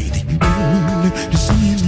breathing in the sun.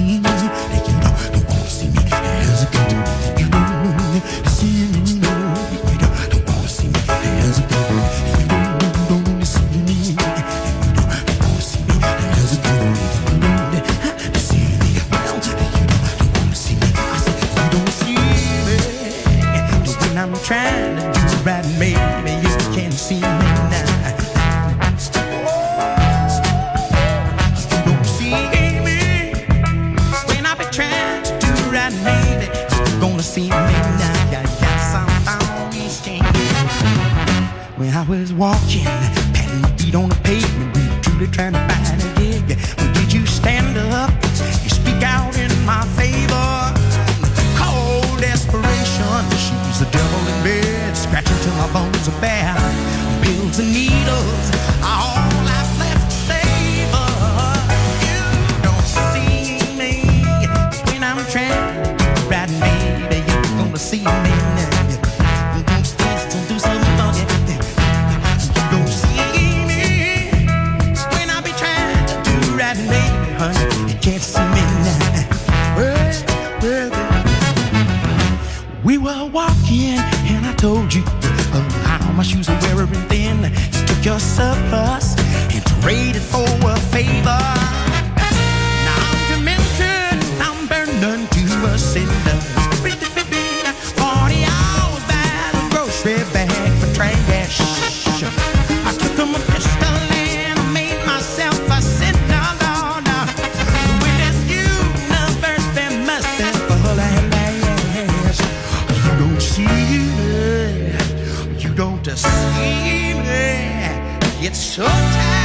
to see me. It's so tight.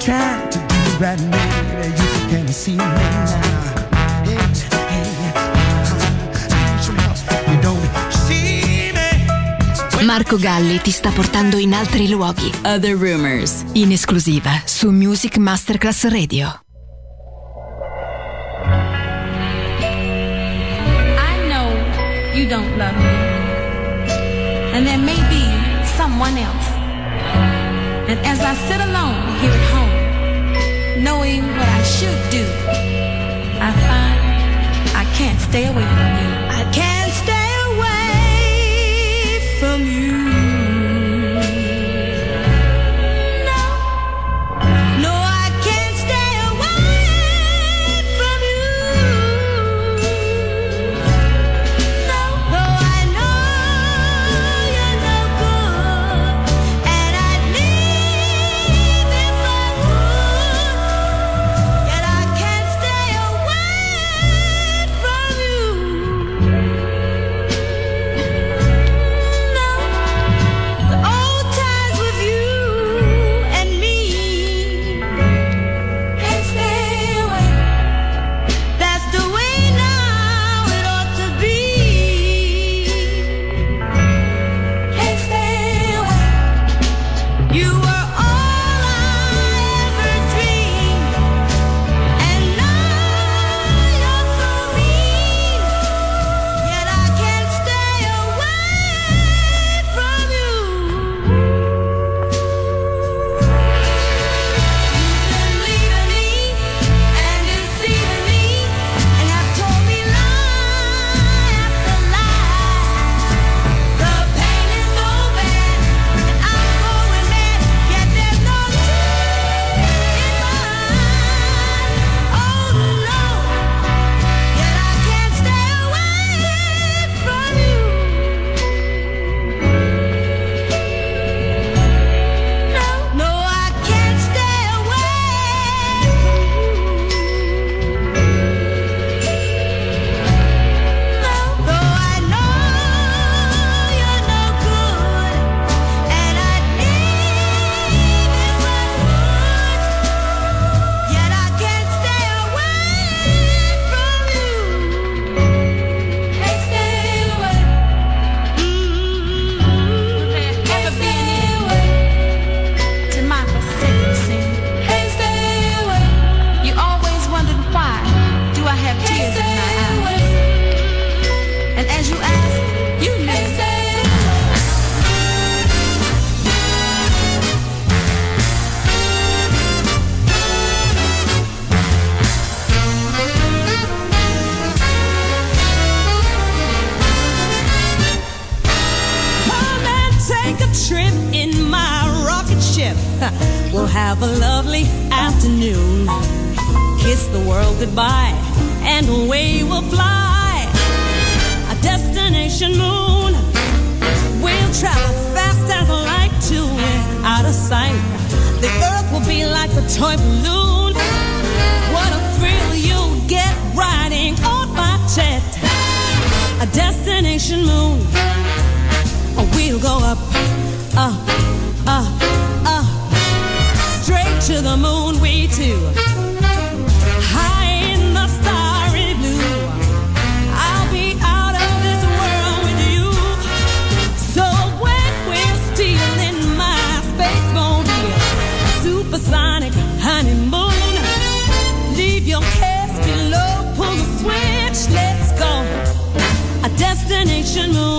trying to do the right thing. You can see me now. Marco Galli ti sta portando in altri luoghi. Other Rumors. In esclusiva su Music Masterclass Radio. I know you don't love me. And there may be someone else. And as I sit alone here at home, knowing what I should do, I find I can't stay away from you. nation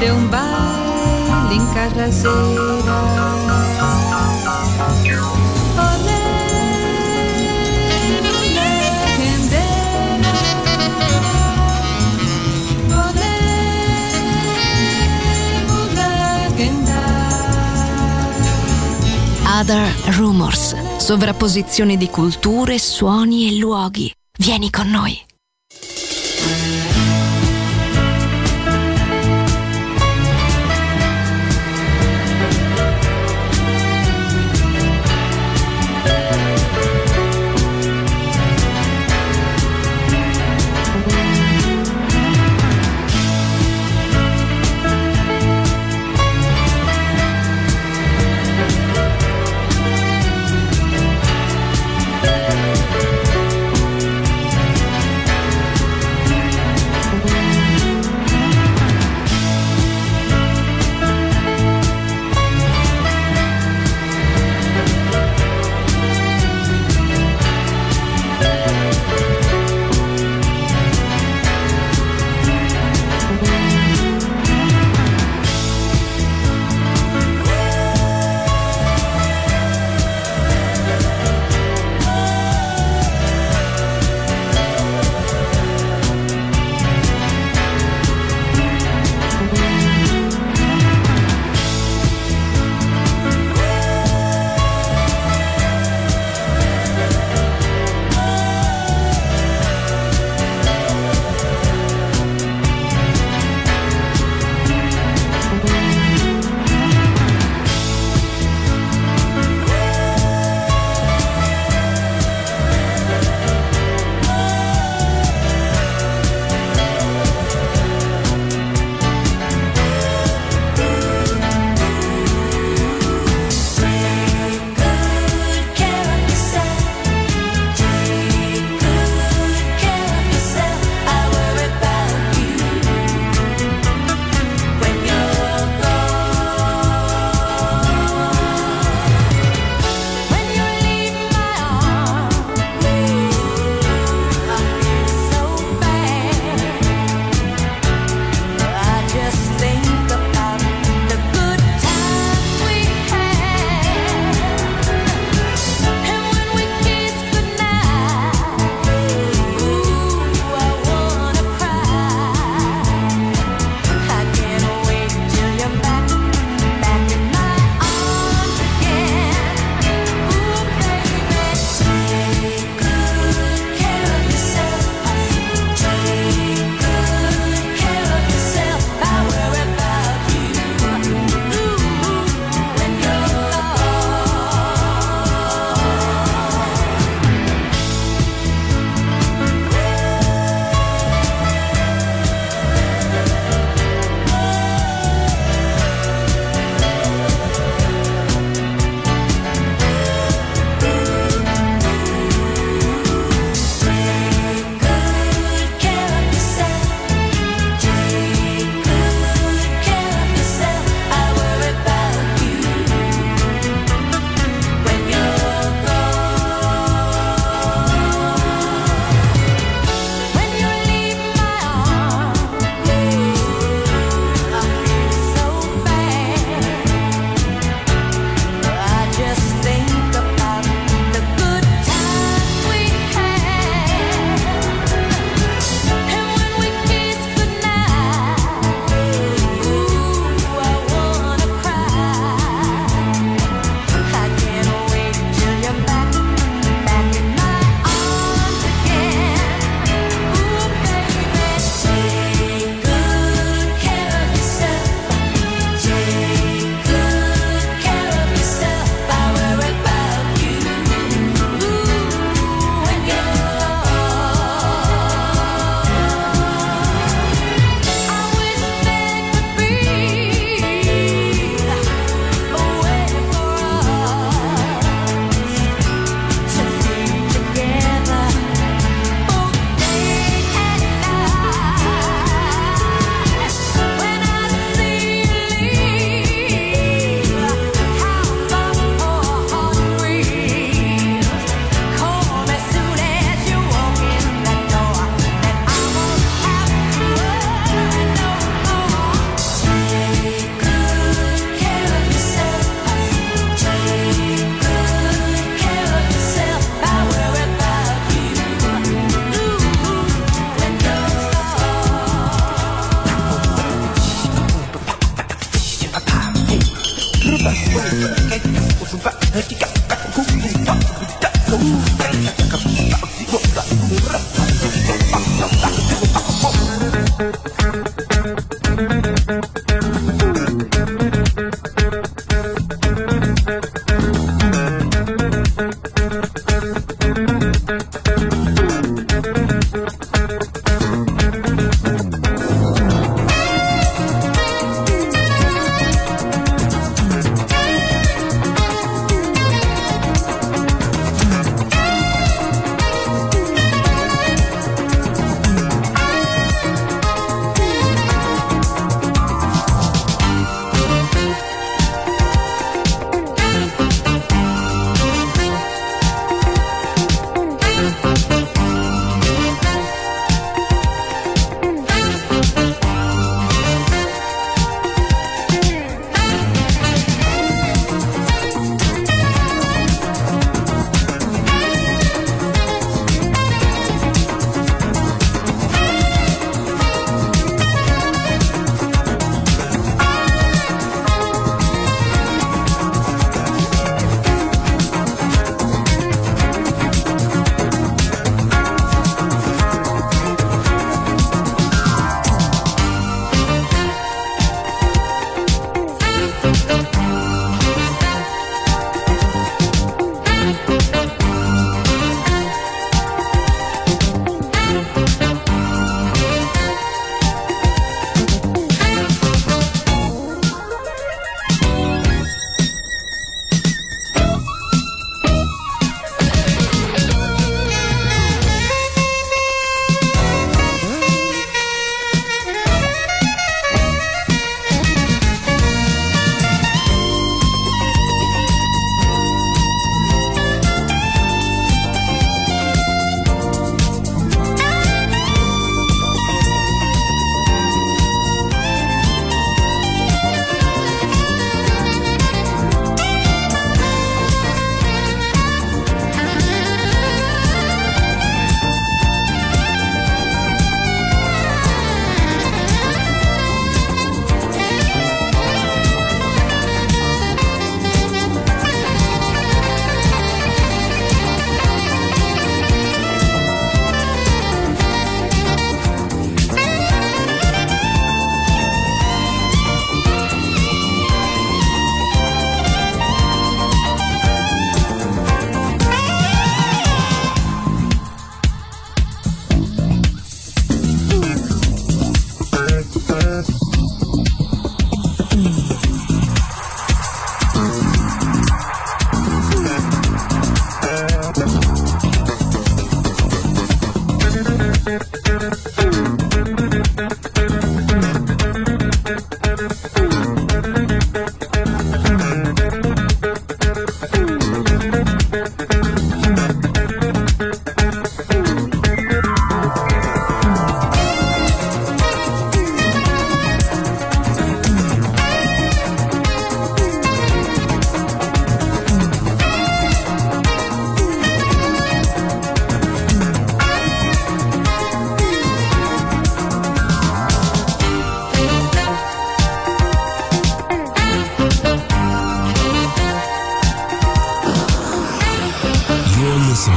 de un baile en carrasera. Other Rumors, sovrapposizione di culture, suoni e luoghi. Vieni con noi.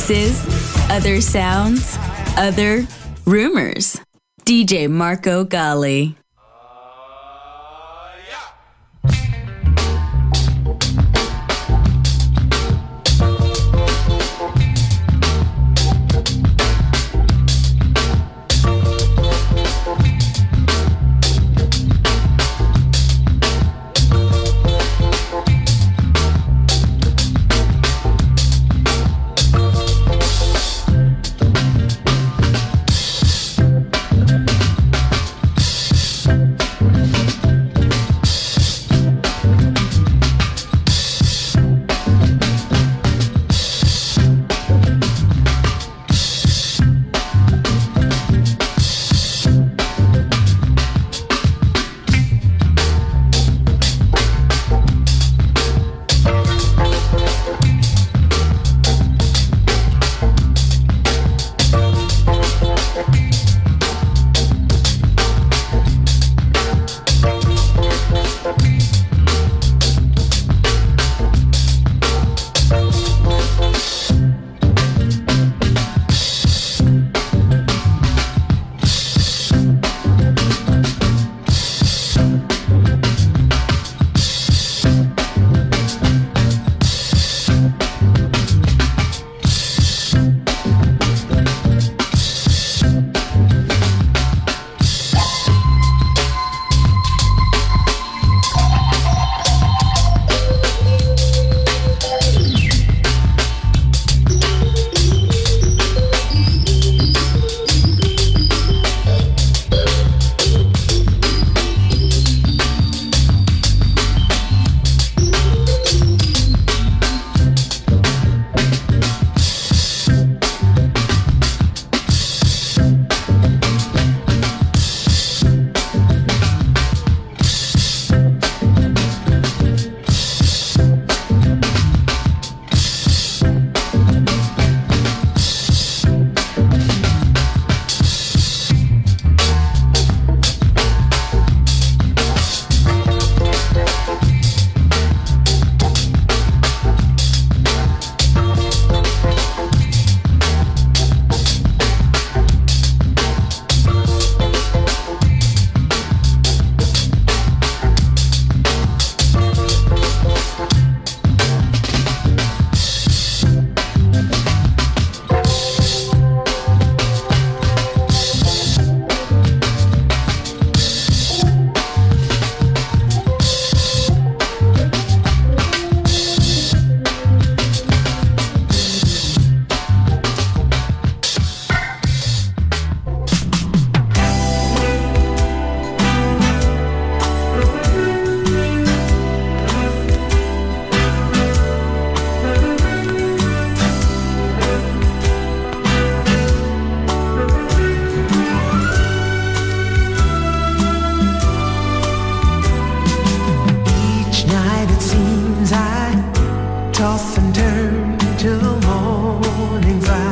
Places, other sounds, other rumors. DJ Marco Gali. till the morning's light.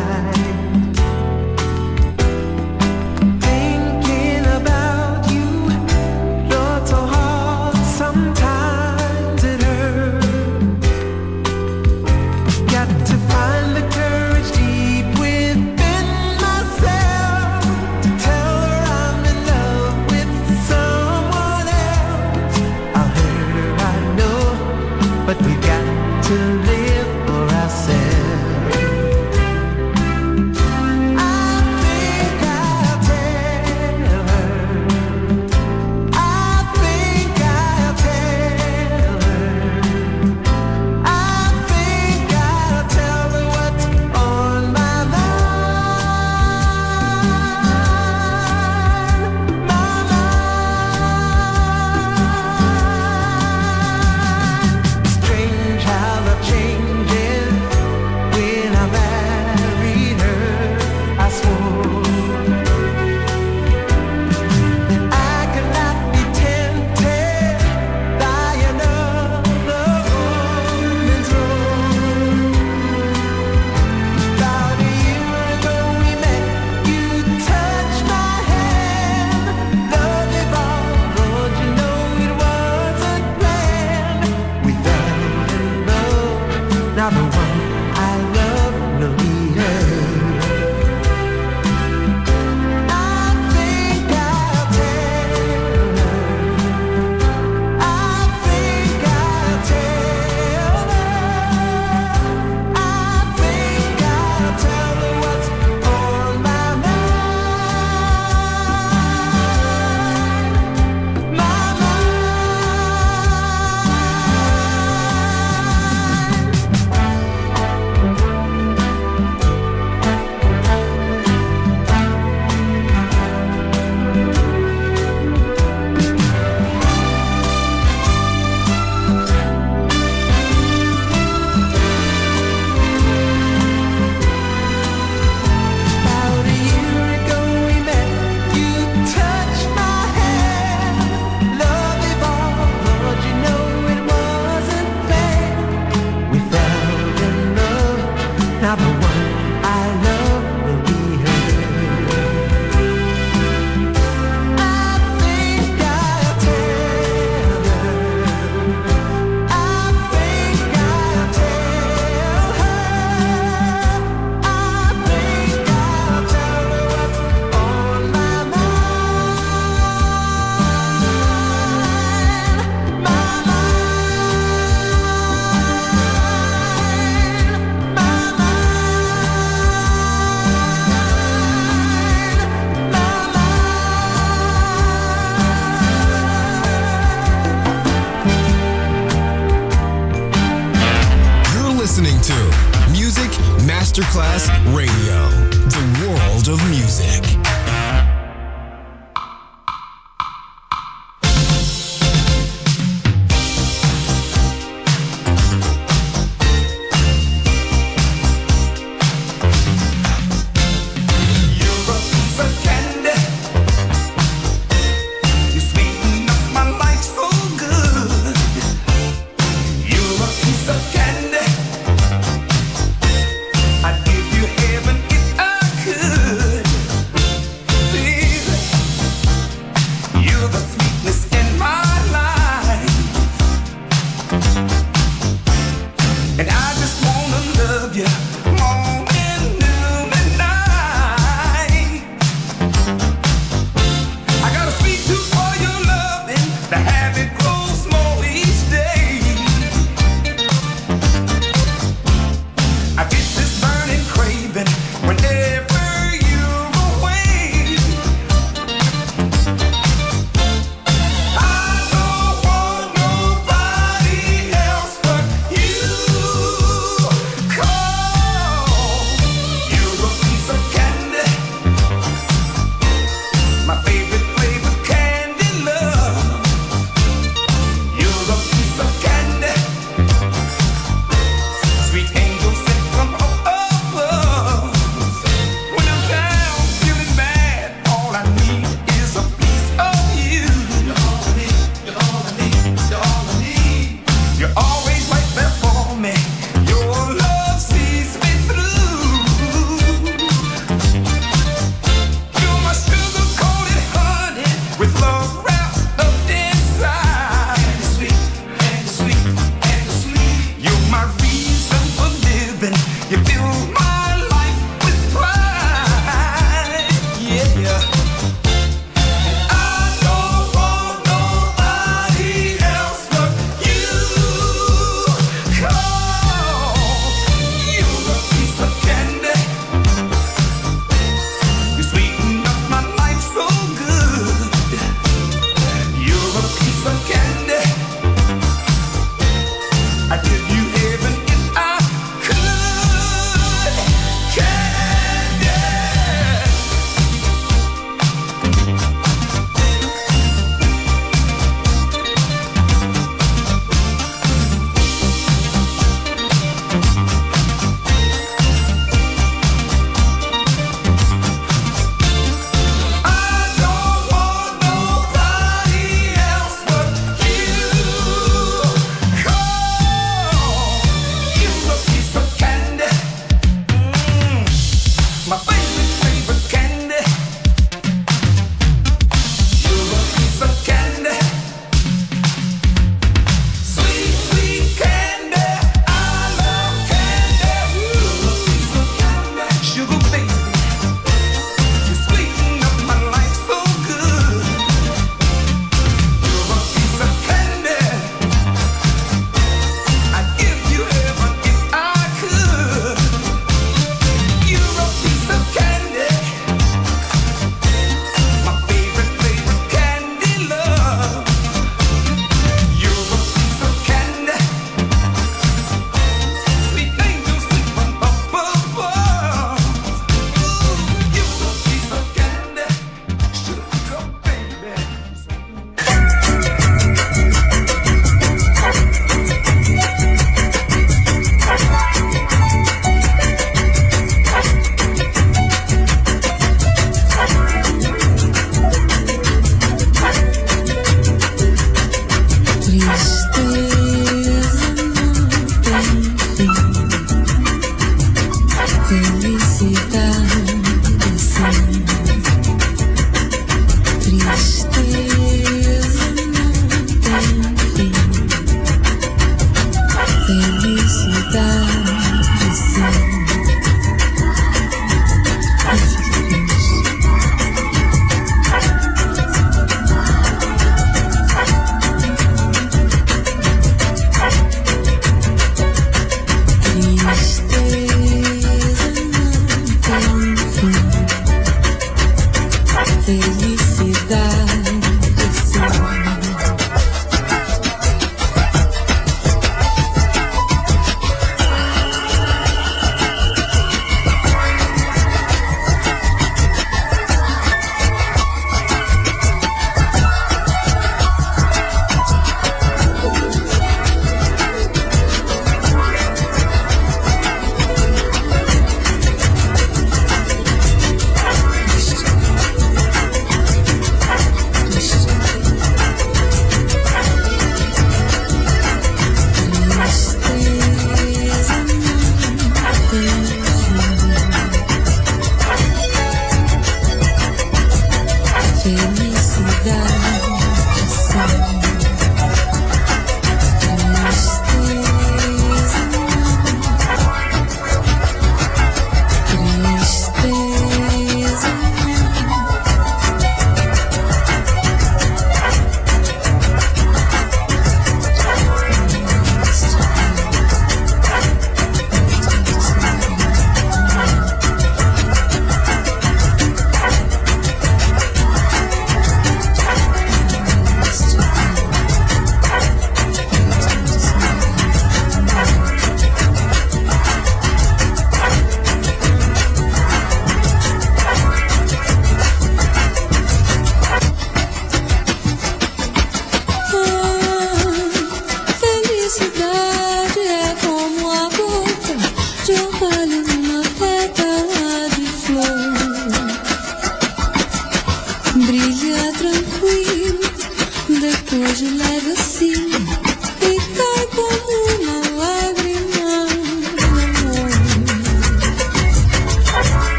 Felicita.